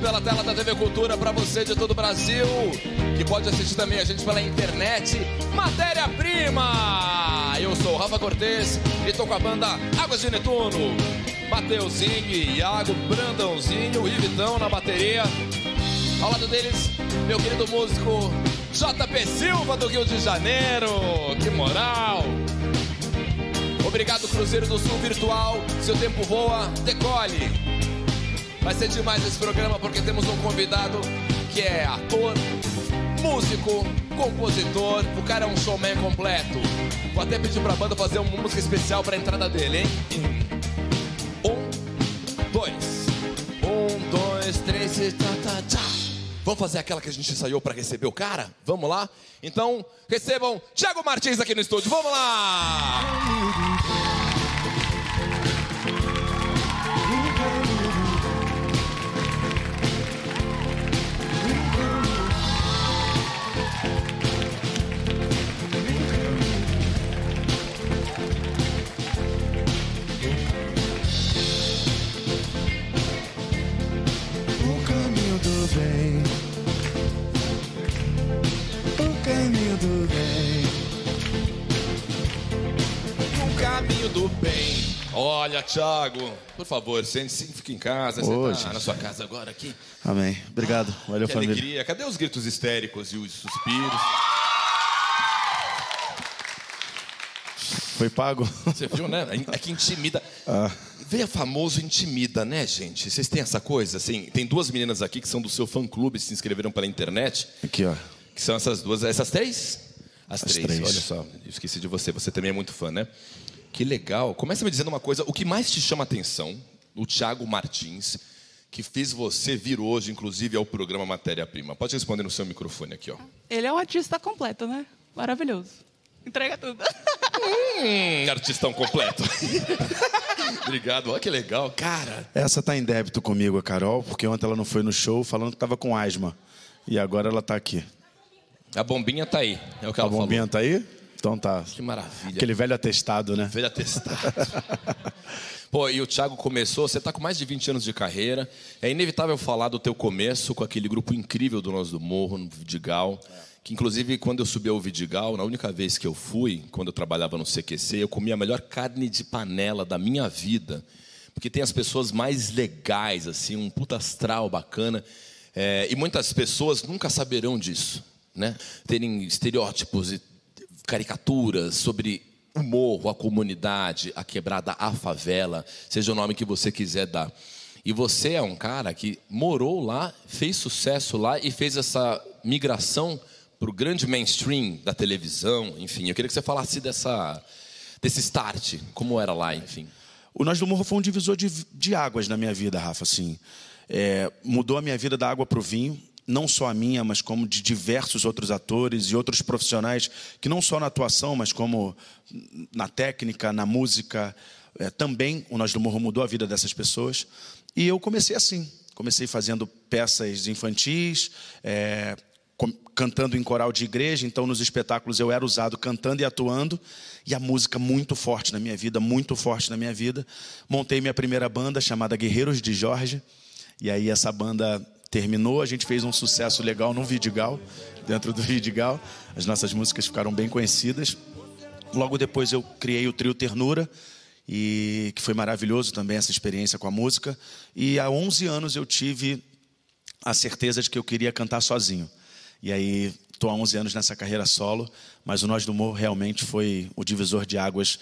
pela tela da TV Cultura para você de todo o Brasil, que pode assistir também a gente pela internet. Matéria-prima! Eu sou Rafa Cortez e tô com a banda Águas de Netuno. Mateuzinho, Iago, Brandãozinho e Vitão na bateria. Ao lado deles, meu querido músico JP Silva do Rio de Janeiro. Que moral! Obrigado, Cruzeiro do Sul Virtual. Seu tempo voa, decole. Vai ser demais esse programa porque temos um convidado que é ator, músico, compositor. O cara é um showman completo. Vou até pedir pra banda fazer uma música especial pra entrada dele, hein? Um, dois. Um, dois, três, e tá. Vamos fazer aquela que a gente ensaiou pra receber o cara? Vamos lá? Então, recebam Thiago Martins aqui no estúdio. Vamos lá! Caminho do bem. Olha, Thiago, por favor, sente-se, fica em casa. Você tá gente. na sua casa agora aqui. Amém. Obrigado. Valeu, Que família. alegria. Cadê os gritos histéricos e os suspiros? Foi pago? Você viu, né? É que intimida. Veio famoso intimida, né, gente? Vocês têm essa coisa, assim? Tem duas meninas aqui que são do seu fã-clube, se inscreveram pela internet. Aqui, ó. Que são essas duas, essas três? As, As três. três. olha só. Eu esqueci de você, você também é muito fã, né? Que legal. Começa me dizendo uma coisa, o que mais te chama a atenção, o Thiago Martins, que fez você vir hoje, inclusive, ao programa Matéria Prima. Pode responder no seu microfone aqui, ó. Ele é um artista completo, né? Maravilhoso. Entrega tudo. Hum, artistão completo. Obrigado, olha que legal. Cara, Essa tá em débito comigo, a Carol, porque ontem ela não foi no show falando que tava com asma. E agora ela tá aqui. a bombinha tá aí, é o que A ela bombinha falou. tá aí? Então tá. Que maravilha. Aquele velho atestado, né? Velho atestado. Pô, e o Thiago começou, você tá com mais de 20 anos de carreira. É inevitável falar do teu começo com aquele grupo incrível do Nós do Morro, no Vidigal. Que inclusive quando eu subi ao Vidigal, na única vez que eu fui, quando eu trabalhava no CQC, eu comi a melhor carne de panela da minha vida. Porque tem as pessoas mais legais, assim, um puta astral bacana. É, e muitas pessoas nunca saberão disso, né? Terem estereótipos e caricaturas sobre o morro, a comunidade, a quebrada, a favela, seja o nome que você quiser dar. E você é um cara que morou lá, fez sucesso lá e fez essa migração para o grande mainstream da televisão, enfim. Eu queria que você falasse dessa, desse start, como era lá, enfim. O Nós do Morro foi um divisor de, de águas na minha vida, Rafa. Assim, É, mudou a minha vida da água para o vinho. Não só a minha, mas como de diversos outros atores e outros profissionais, que não só na atuação, mas como na técnica, na música. é, também o Nós do Morro mudou a vida dessas pessoas. E eu comecei assim. Comecei fazendo peças infantis, é, cantando em coral de igreja, então nos espetáculos eu era usado cantando e atuando, e a música muito forte na minha vida, muito forte na minha vida. Montei minha primeira banda chamada Guerreiros de Jorge, e aí essa banda terminou, a gente fez um sucesso legal no Vidigal, dentro do Vidigal. As nossas músicas ficaram bem conhecidas. Logo depois eu criei o trio Ternura, e que foi maravilhoso também essa experiência com a música. E há 11 anos eu tive a certeza de que eu queria cantar sozinho. E aí estou há 11 anos nessa carreira solo, mas o Nós do Morro realmente foi o divisor de águas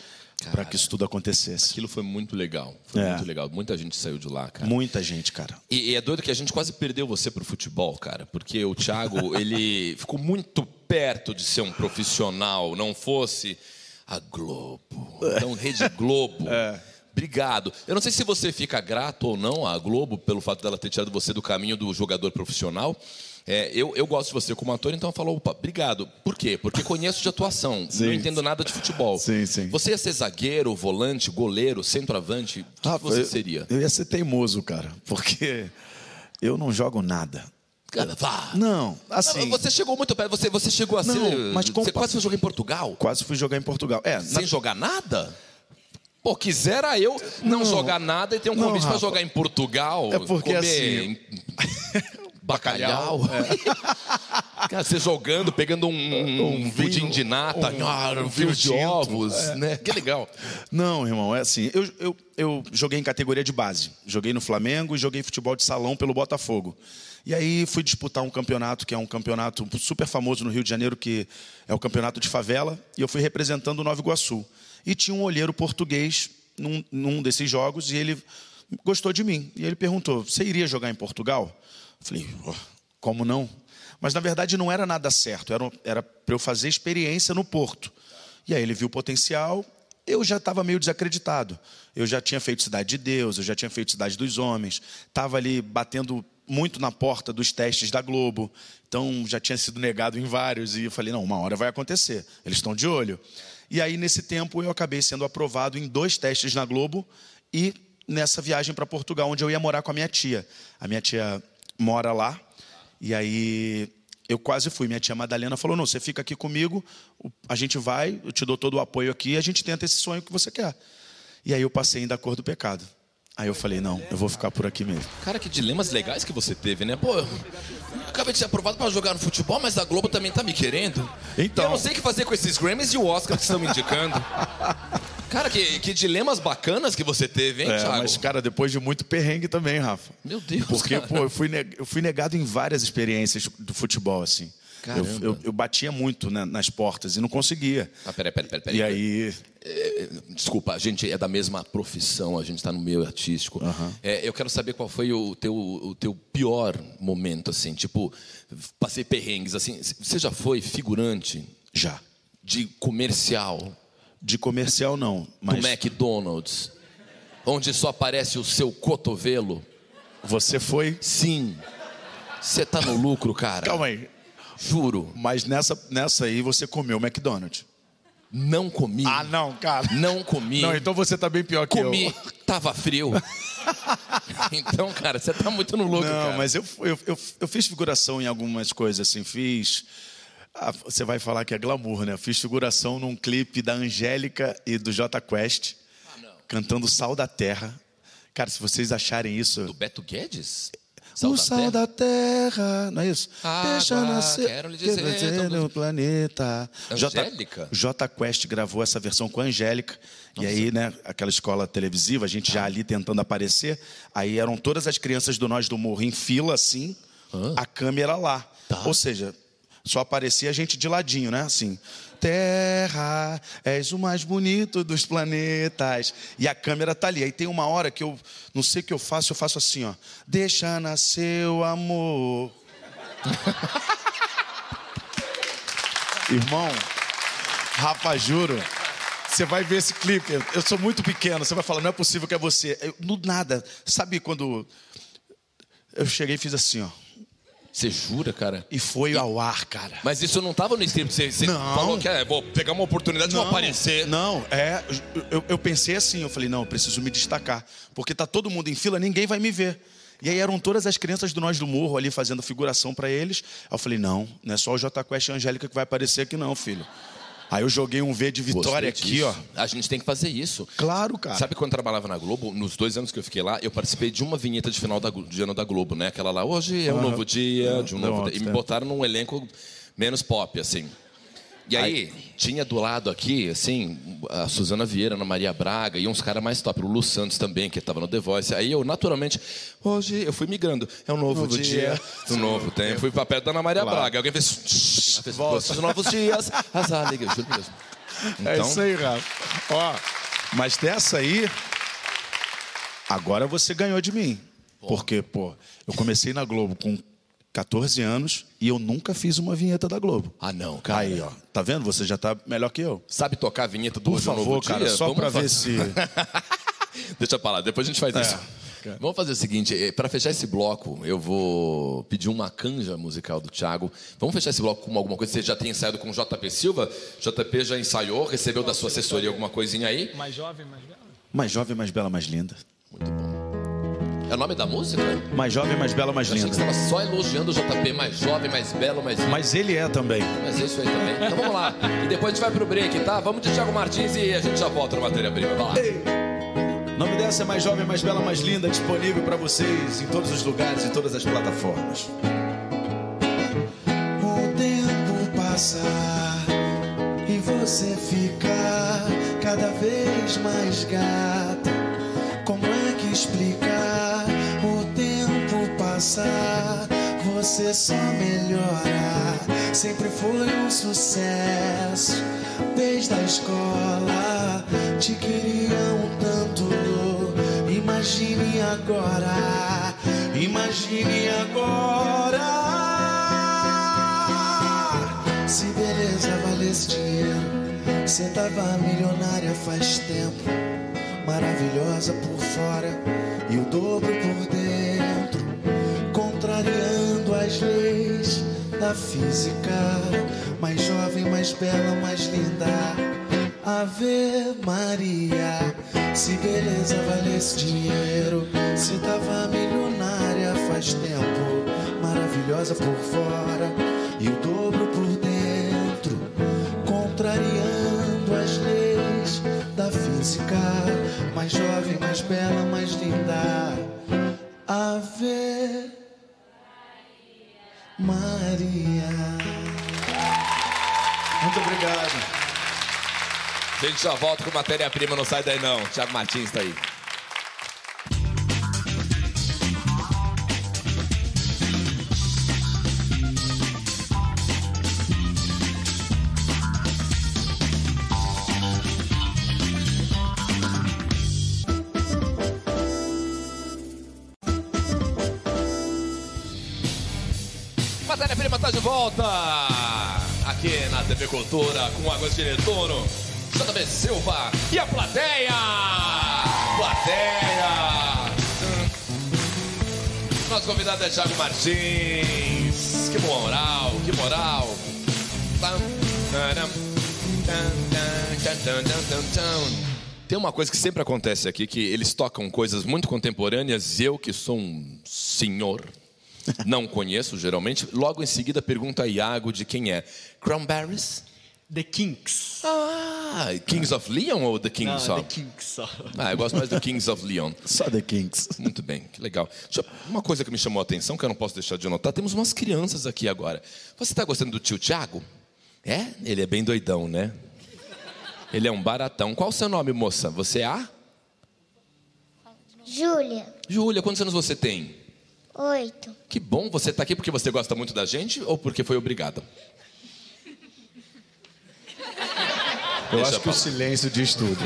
para que isso tudo acontecesse. Aquilo foi muito legal. Foi É. muito legal. Muita gente saiu de lá, cara. Muita gente, cara. E, e é doido que a gente quase perdeu você pro futebol, cara. Porque o Thiago, ele ficou muito perto de ser um profissional. Não fosse a Globo. Então, Rede Globo. Obrigado. Eu não sei se você fica grato ou não à Globo pelo fato dela ter tirado você do caminho do jogador profissional. É, eu, eu gosto de você como ator, então eu falo, opa, obrigado. Por quê? Porque conheço de atuação, Sim. não entendo nada de futebol. Sim, sim. Você ia ser zagueiro, volante, goleiro, centroavante? O que, que Rafa, você eu- seria? Eu ia ser teimoso, cara, porque eu não jogo nada. Cara, vá. Não, assim, Você chegou muito perto, você, você chegou a ser. Não, mas você compa- quase foi jogar em Portugal? quase fui jogar em Portugal. É, na- Sem jogar nada? Pô, quisera eu não, Não. jogar nada e ter um Não, convite pra Rafa. jogar em Portugal. É porque comer assim- Bacalhau. Cara, você jogando, pegando um, um, Um vinho, de nata, um- um de vinho tinto, ovos, né? Que legal. Não, irmão, é assim. Eu, eu, eu joguei em categoria de base. Joguei no Flamengo e joguei futebol de salão pelo Botafogo. E aí fui disputar um campeonato que é um campeonato super famoso no Rio de Janeiro, que é o campeonato de favela, e eu fui representando o Nova Iguaçu. E tinha um olheiro português num, num desses jogos e ele gostou de mim. E ele perguntou: Você iria jogar em Portugal? Falei: "Oh, Como não? Mas na verdade não era nada certo, era, era para eu fazer experiência no Porto. E aí ele viu o potencial, eu já estava meio desacreditado. Eu já tinha feito Cidade de Deus, eu já tinha feito Cidade dos Homens, estava ali batendo muito na porta dos testes da Globo, então já tinha sido negado em vários, e eu falei: não, uma hora vai acontecer, eles estão de olho. E aí, nesse tempo, eu acabei sendo aprovado em dois testes na Globo e nessa viagem para Portugal, onde eu ia morar com a minha tia. A minha tia mora lá, e aí eu quase fui. Minha tia Madalena falou: não, você fica aqui comigo, a gente vai, eu te dou todo o apoio aqui a gente tenta esse sonho que você quer. E aí eu passei em da cor do pecado. Aí eu falei: não, eu vou ficar por aqui mesmo. Cara, que dilemas legais que você teve, né? Pô, eu acabei de ser aprovado pra jogar no futebol, mas a Globo também tá me querendo. Então. E eu não sei o que fazer com esses Grammys e o Oscar que estão me indicando. Cara, que, que dilemas bacanas que você teve, hein, É, Thiago? mas, cara, depois de muito perrengue também, Rafa. Meu Deus, Porque, cara. pô, eu fui, eu fui negado em várias experiências do futebol, assim. Eu, eu, eu batia muito né, nas portas e não conseguia. Ah, peraí, peraí, peraí. peraí. E aí, Desculpa, a gente é da mesma profissão, a gente está no meio artístico. É, eu quero saber qual foi o teu, o teu pior momento, assim, tipo, passei perrengues, assim. Você já foi figurante já. de comercial De comercial, não. Mas do McDonald's, onde só aparece o seu cotovelo? você foi. Sim. Você tá no lucro, cara. Calma aí. Juro, Mas nessa, nessa aí você comeu McDonald's. Não comi. Ah, não, cara. Não comi. Não, então você tá bem pior que comi, eu. tava frio. então, cara, você tá muito no lucro, Não, cara. mas eu, eu, eu, eu fiz figuração em algumas coisas, assim, fiz. ah, você vai falar que é glamour, né? Eu fiz figuração num clipe da Angélica e do J Quest, cantando Sal da Terra. Cara, se vocês acharem isso. Do Beto Guedes? O sal da terra, não é isso? Água, Deixa nascer, quero lhe dizer, dizer no planeta. Angélica? J, J Quest gravou essa versão com a Angélica. E aí, né, aquela escola televisiva, a gente já ali tentando aparecer. Aí eram todas as crianças do Nós do Morro em fila, assim, a câmera lá. Tá. Ou seja, só aparecia a gente de ladinho, né? Assim. Terra, és o mais bonito dos planetas. E a câmera tá ali. Aí tem uma hora que eu não sei o que eu faço, eu faço assim, ó. Deixa nascer o amor. Irmão, Rafa, juro. Você vai ver esse clipe. eu- sou muito pequeno. Você vai falar, não é possível que é você. Eu, nada. Sabe quando eu cheguei e fiz assim, ó. Você jura, cara? E foi ao ar, cara. Mas isso não tava no script. Você, você Não. falou que é, vou pegar uma oportunidade de vou aparecer. Não, é. Eu, eu pensei assim, eu falei, não, eu preciso me destacar. Porque tá todo mundo em fila, ninguém vai me ver. E aí eram todas as crianças do Nós do Morro ali fazendo figuração para eles. Aí eu falei, não, não é só o J Quest e a Angélica que vai aparecer aqui, não, filho. Aí eu joguei um V de vitória aqui, ó. A gente tem que fazer isso. Claro, cara. Sabe quando eu trabalhava na Globo? Nos dois anos que eu fiquei lá, eu participei de uma vinheta de final da, de ano da Globo, né? Aquela lá, hoje é um Aham. novo dia, de um Deu novo... E me botaram num elenco menos pop, assim. E aí, tinha do lado aqui, assim, a Suzana Vieira, Ana Maria Braga e uns caras mais top, o Lu Santos também, que estava no The Voice. Aí eu, naturalmente, hoje eu fui migrando. É um novo, Novo dia, dia. um novo tempo. Fui pra perto da Ana Maria Claro. Braga. Alguém fez... Volta. Os novos dias, as alegrias, juro Deus. É Então, isso aí, Rafa. Ó, mas dessa aí, agora você ganhou de mim. Porque, pô, eu comecei na Globo com 14 anos e eu nunca fiz uma vinheta da Globo. Ah, não, cara. Aí, ó. Tá vendo? Você já tá melhor que eu. Sabe tocar a vinheta do Por favor, Novo cara, Dia? só Vamos pra ver se. Deixa eu falar, depois a gente faz É, isso. Vamos fazer o seguinte, para fechar esse bloco, eu vou pedir uma canja musical do Thiago. Vamos fechar esse bloco com alguma coisa. Você já tem ensaiado com o JP Silva? JP já ensaiou, recebeu da sua assessoria alguma coisinha aí? Mais jovem, mais bela? Mais jovem, mais bela, mais linda. Muito bom. É o nome da música? Mais jovem, mais bela, mais linda. Eu achei que estava só elogiando o JP, mais jovem, mais belo, mais lindo. Mas ele é também. Mas isso aí também. Então vamos lá. E depois a gente vai pro break, tá? Vamos de Thiago Martins e a gente já volta na Matéria Prima. Vai lá. Ei. O nome dessa é mais jovem, mais bela, mais linda, disponível para vocês em todos os lugares e todas as plataformas. O tempo passar e você ficar cada vez mais gata. Como é que explica? Você só melhora, sempre foi um sucesso. Desde a escola te queria um tanto. Imagine agora, imagine agora. Se beleza valesse dinheiro, cê tava milionária faz tempo. Maravilhosa por fora e o dobro por dentro. Física. Mais jovem, mais bela, mais linda. Ave Maria, se beleza valesse dinheiro, se tava milionária faz tempo, maravilhosa por fora e o dobro por dentro, contrariando as leis da física, mais jovem, mais bela, mais linda. Ave Maria. Muito obrigado. A gente já volta com matéria-prima, não sai daí não. Thiago Martins tá aí. Volta aqui na TV Cultura com Águas de Retorno. JB Silva e a plateia! Plateia! Nosso convidado é Thiago Martins. Que moral, que moral. Tem uma coisa que sempre acontece aqui, que eles tocam coisas muito contemporâneas. Eu, que sou um senhor, não conheço geralmente. Logo em seguida pergunto a Iago de quem é. Cranberries? The Kinks. Ah, Kings of Leon ou The Kings Não, só? The Kinks só. Ah, eu gosto mais do Kings of Leon. Só The Kings. Muito bem, que legal. Deixa eu- uma coisa que me chamou a atenção, que eu não posso deixar de anotar, temos umas crianças aqui agora. Você está gostando do tio Tiago? É? Ele é bem doidão, né? Ele é um baratão. Qual o seu nome, moça? Você é a? Júlia, Júlia, quantos anos você tem? Oito. Que bom, você está aqui porque você gosta muito da gente ou porque foi obrigada? Eu Deixa acho que o silêncio diz tudo.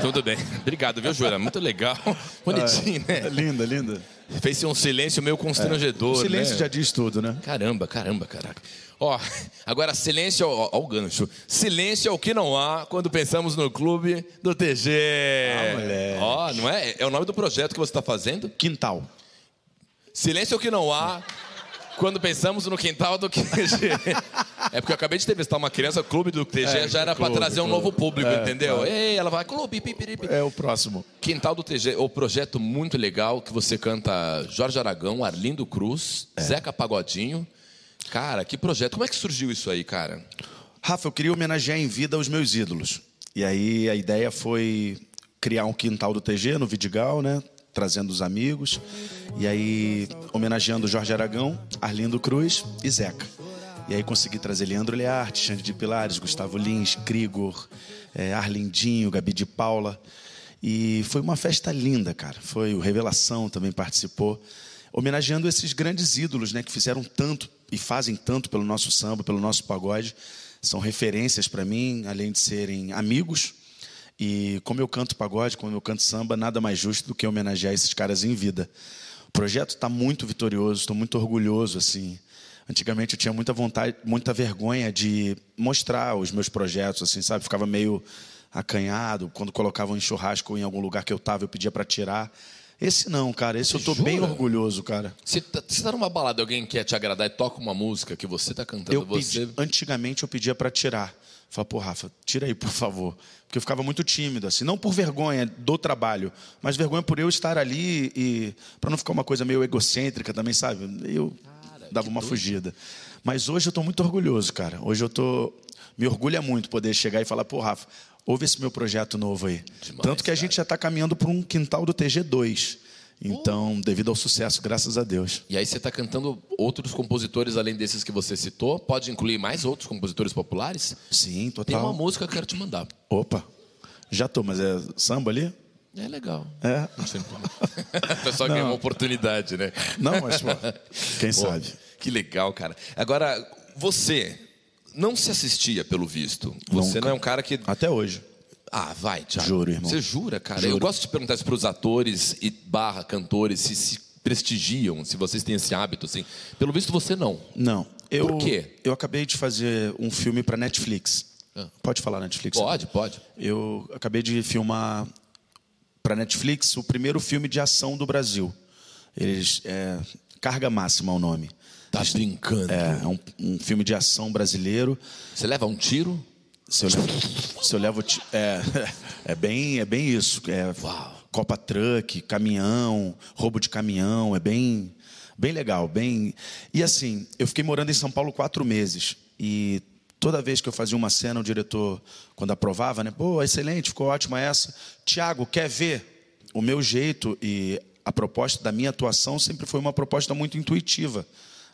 Tudo bem. Obrigado, viu, Júlia? Muito legal. Bonitinho, É né? linda, linda. Fez um silêncio meio constrangedor, O silêncio né? já diz tudo, né? Caramba, caramba, caraca. Ó, agora silêncio, ó, ó o gancho. Silêncio é o que não há quando pensamos no clube do TG. Ah, moleque. Ó, não é? É o nome do projeto que você está fazendo? Quintal. Silêncio é o que não há quando pensamos no quintal do TG. É porque eu acabei de entrevistar uma criança, o clube do TG É, já era para trazer um clube. novo público, É, entendeu? claro. Ei, ela vai, clube, pipiripi. É o próximo. Quintal do TG, o projeto muito legal que você canta Jorge Aragão, Arlindo Cruz, É. Zeca Pagodinho. Cara, que projeto. Como é que surgiu isso aí, cara? Rafa, eu queria homenagear em vida os meus ídolos. E aí a ideia foi criar um quintal do TG no Vidigal, né? Trazendo os amigos. E aí homenageando Jorge Aragão, Arlindo Cruz e Zeca. E aí consegui trazer Leandro Learte, Xande de Pilares, Gustavo Lins, Krigor, eh, Arlindinho, Gabi de Paula. E foi uma festa linda, cara. Foi o Revelação também participou, homenageando esses grandes ídolos, né, que fizeram tanto e fazem tanto pelo nosso samba, pelo nosso pagode. São referências para mim, além de serem amigos. E como eu canto pagode, como eu canto samba, nada mais justo do que homenagear esses caras em vida. O projeto está muito vitorioso, estou muito orgulhoso assim. Antigamente eu tinha muita vontade, muita vergonha de mostrar os meus projetos, assim, sabe? Ficava meio acanhado quando colocavam em churrasco em algum lugar que eu tava, eu pedia para tirar. Esse não, cara. Esse eu tô bem Jura? orgulhoso, cara. Se tá, se tá numa balada alguém quer te agradar e toca uma música que você tá cantando, Eu você. pedi, antigamente eu pedia para tirar. Falei, pô, Rafa, tira aí, por favor. Porque eu ficava muito tímido, assim, não por vergonha do trabalho, mas vergonha por eu estar ali e para não ficar uma coisa meio egocêntrica também, sabe? Eu dava uma fugida. Mas hoje eu estou muito orgulhoso, cara. Hoje eu tô me orgulha muito poder chegar e falar, pô, Rafa, ouve esse meu projeto novo aí. Demais, Tanto que a gente já está caminhando para um quintal do TG2. Então, devido ao sucesso, graças a Deus. E aí você está cantando outros compositores além desses que você citou? Pode incluir mais outros compositores populares? Sim, Tem total. uma música que eu quero te mandar. Opa, já tô, mas é samba ali? É legal. É. O pessoal ganhou uma oportunidade, né? Não, mas pô, quem Pô, sabe? Que legal, cara. Agora, você não se assistia, pelo visto. Você Nunca. não é um cara que. Até hoje. Ah, vai, Thiago. Juro, irmão. Você jura, cara? Juro. Eu gosto de perguntar isso para os atores e barra cantores se se prestigiam, se vocês têm esse hábito, assim. Pelo visto, você não. Não. Eu, Por quê? Eu acabei de fazer um filme para Netflix. Ah. Pode falar Netflix? Pode, pode. Eu acabei de filmar para Netflix o primeiro filme de ação do Brasil. Eles é, Carga Máxima é o nome. Tá brincando. É, é um, um filme de ação brasileiro. Você leva um tiro? Se eu levo, se eu levo é, é bem é bem isso. É, Copa Truck, caminhão, roubo de caminhão, é bem bem legal, bem. E assim, eu fiquei morando em São Paulo quatro meses e toda vez que eu fazia uma cena, o diretor quando aprovava, né? Pô, excelente, ficou ótima essa. Tiago, quer ver o meu jeito e a proposta da minha atuação sempre foi uma proposta muito intuitiva,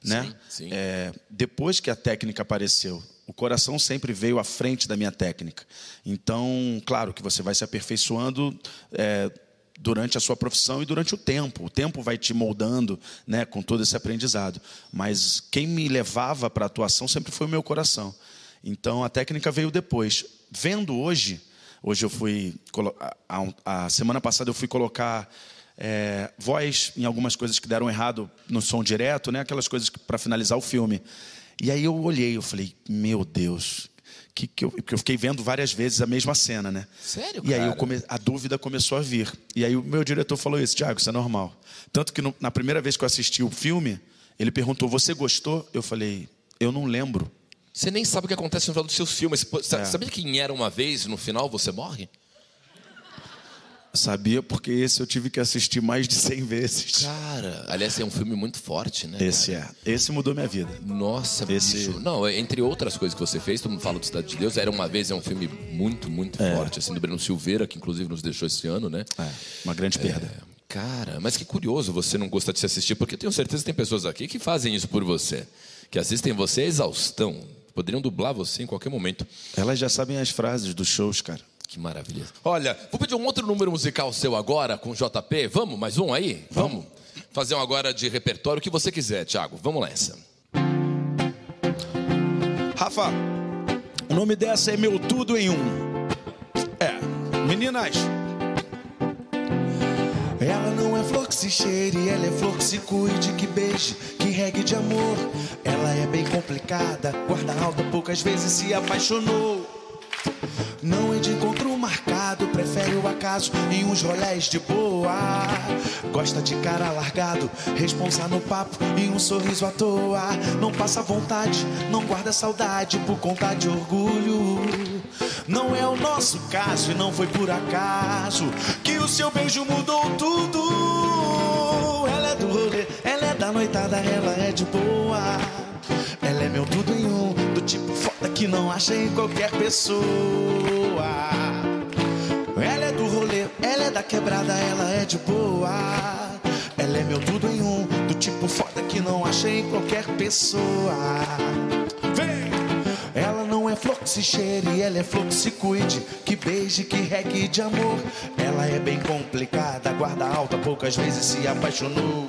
né? Sim, sim. É, depois que a técnica apareceu, o coração sempre veio à frente da minha técnica. Então, claro que você vai se aperfeiçoando é, durante a sua profissão e durante o tempo. O tempo vai te moldando né, com todo esse aprendizado. Mas quem me levava para a atuação sempre foi o meu coração. Então, a técnica veio depois. Vendo hoje, hoje eu fui. A, a semana passada eu fui colocar é, voz em algumas coisas que deram errado no som direto, né? Aquelas coisas para finalizar o filme. E aí eu olhei, eu falei, meu Deus, que, que eu, porque eu fiquei vendo várias vezes a mesma cena, né? Sério, E aí cara? come- a dúvida começou a vir. E aí o meu diretor falou isso, Tiago, isso é normal. Tanto que no- na primeira vez que eu assisti o filme, ele perguntou, você gostou? Eu falei, eu não lembro. Você nem sabe o que acontece no final dos seus filmes. Sa- É. Sabia que em Era Uma Vez, no final, você morre? Sabia porque esse eu tive que assistir mais de 100 vezes. Cara, aliás, é um filme muito forte, né? Esse é. Esse mudou minha vida. Nossa, Esse- bicho. Não, entre outras coisas que você fez, todo mundo fala do Cidade de Deus, Era Uma Vez é um filme muito, muito forte, assim, do Breno Silveira, que inclusive nos deixou esse ano, né? É, uma grande perda. Cara, mas que curioso você não gostar de se assistir, porque eu tenho certeza que tem pessoas aqui que fazem isso por você, que assistem você a exaustão. Poderiam dublar você em qualquer momento. Elas já sabem as frases dos shows, cara. Que maravilha. Olha, vou pedir um outro número musical seu agora com JP. Vamos, mais um aí? Vamos. Fazer um agora de repertório, o que você quiser, Thiago. Vamos nessa. Rafa, o nome dessa é Meu Tudo em Um. É, meninas, Ela não é flor que se cheire, ela é flor que se cuide, que beije, que regue de amor. Ela é bem complicada, guarda alta, poucas vezes se apaixonou. Não é de encontro marcado, prefere o acaso em uns rolés de boa. Gosta de cara largado, responsa no papo e um sorriso à toa. Não passa vontade, não guarda saudade por conta de orgulho. Não é o nosso caso e não foi por acaso que o seu beijo mudou tudo. Ela é do rolê, ela é da noitada, ela é de boa. Ela é meu tudo em um, do tipo foda que não acha em qualquer pessoa. Ela é do rolê, ela é da quebrada, ela é de boa. Ela é meu tudo em um, do tipo foda que não acha em qualquer pessoa. Vem! Ela não é flor que se cheire, ela é flor que se cuide, que beije, que regue de amor. Ela é bem complicada, guarda alta, poucas vezes se apaixonou.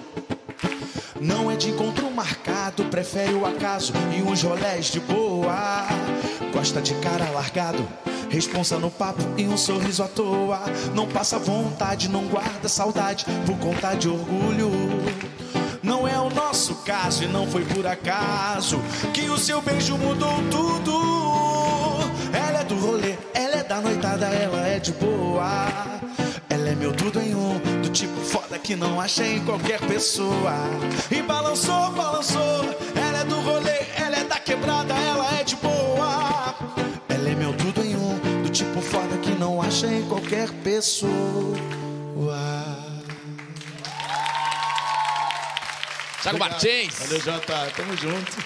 Não é de encontro marcado, prefere o acaso e uns rolés de boa. Gosta de cara largado, responsa no papo e um sorriso à toa. Não passa vontade, não guarda saudade por conta de orgulho. Não é o nosso caso e não foi por acaso que o seu beijo mudou tudo. Ela é do rolê, ela é da noitada, ela é de boa. Ela é meu tudo em um, do tipo foda que não acha em qualquer pessoa. E balançou, balançou. Ela é do rolê, ela é da quebrada, ela é de boa. Foda que não acha em qualquer pessoa. Thiago Martins. Valeu, Jota. Tamo junto.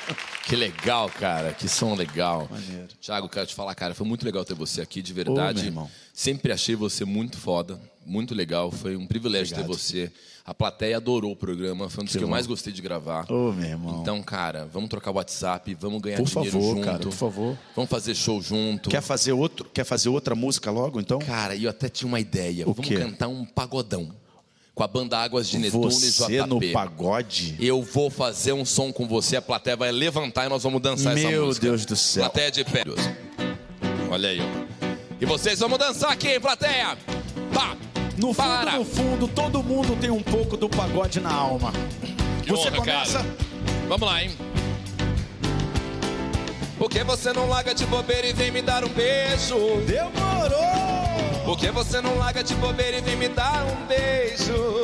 Que legal, cara. Que som legal. Maneiro. Thiago, quero te falar, cara, foi muito legal ter você aqui, de Ô, verdade. irmão. Sempre achei você muito foda. muito legal. Foi um privilégio ter você. A plateia adorou o programa. Foi um dos que, eu mais gostei de gravar. Ô, meu irmão. Então, cara, vamos trocar o WhatsApp, vamos ganhar Por dinheiro favor, junto. cara, por favor. Vamos fazer show junto. Quer fazer, outro, quer fazer outra música logo, então? Cara, e eu até tinha uma ideia. O vamos quê? cantar um pagodão. Com a banda Águas de Netuno e Você JP. no pagode? Eu vou fazer um som com você, a plateia vai levantar e nós vamos dançar essa Meu música. Deus do céu. Plateia de pé. Olha aí, ó. E vocês vamos dançar aqui, hein, plateia? Pá! No fundo, Para! no fundo, todo mundo tem um pouco do pagode na alma. Que Você honra, começa. cara. Vamos lá, hein? Por que você não larga de bobeira e vem me dar um beijo? Demorou! Por que você não larga de bobeira e vem me dar um beijo?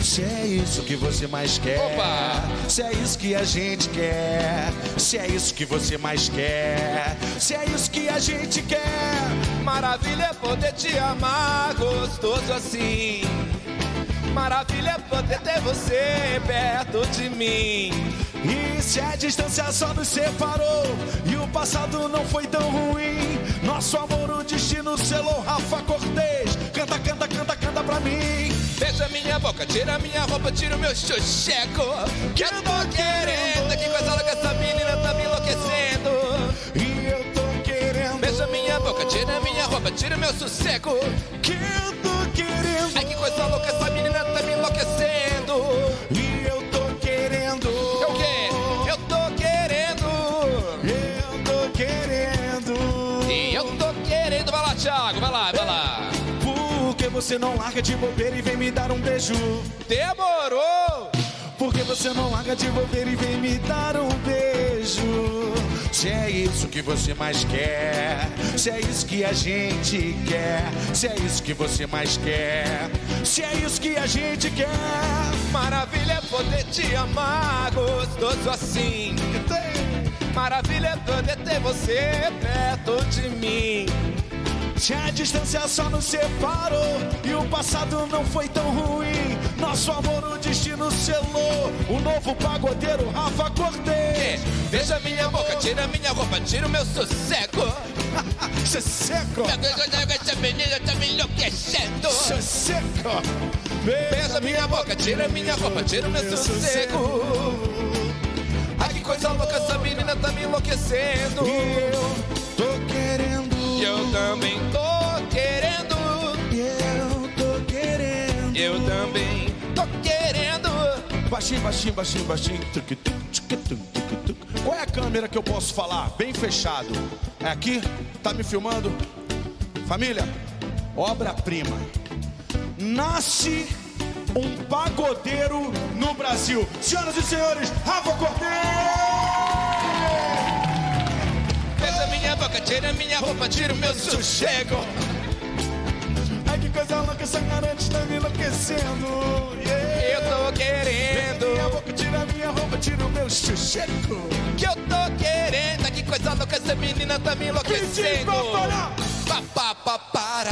Se é isso que você mais quer, Opa! se é isso que a gente quer, se é isso que você mais quer, se é isso que a gente quer. Maravilha é poder te amar gostoso assim. Maravilha é poder ter você perto de mim. E se a distância só nos separou e o passado não foi tão ruim, nosso amor, o destino selou Rafa Cortez. Canta, canta, canta, canta pra mim. Beija minha boca, tira minha roupa, tira o meu chucheco. Que eu tô querendo, que coisa louca, essa menina tá me enlouquecendo. E eu tô querendo. Beija minha boca, tira minha roupa, tira o meu sossego. Que eu tô querendo. Ai que coisa louca, essa você não larga de bobeira e vem me dar um beijo? Demorou! Por que você não larga de bobeira e vem me dar um beijo? Se é isso que você mais quer, se é isso que a gente quer, se é isso que você mais quer, se é isso que a gente quer. Maravilha é poder te amar gostoso assim. Maravilha é poder ter você perto de mim. Se a distância só nos separou e o passado não foi tão ruim, nosso amor o destino selou. O novo pagodeiro Rafa? Cortez. Beija minha boca, tira minha roupa, tira o meu sossego. É seco, Essa menina tá me enlouquecendo. cê é seco. Beija minha boca, tira minha roupa, tira o meu sossego. Ai que coisa louca, essa menina tá me enlouquecendo. Eu eu também tô querendo. Eu tô querendo. Eu também tô querendo. Baixinho, baixinho, baixinho, baixinho. Tuc, tuc, tuc, tuc, tuc, tuc. Qual é a câmera que eu posso falar? Bem fechado. É aqui? Tá me filmando? Família, obra-prima. Nasce um pagodeiro no Brasil. Senhoras e senhores, Rafa Cortez! Boca, tira minha roupa, tira o meu sossego. Ai que coisa louca, essa garota está me enlouquecendo. Yeah. Eu tô Minha querendo, boca, tira minha roupa, tira o meu chucheco. que eu tô querendo. Ai, Que coisa louca, essa menina tá me enlouquecendo. Pa, pa, pa, para.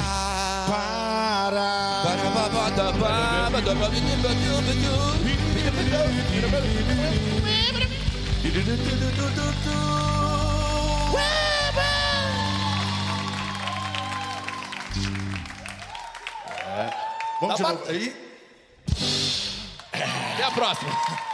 Para. Para, pa, pa, da, pa, pa, da, pa, du, Vamos Tá de novo. Aí. Até a próxima.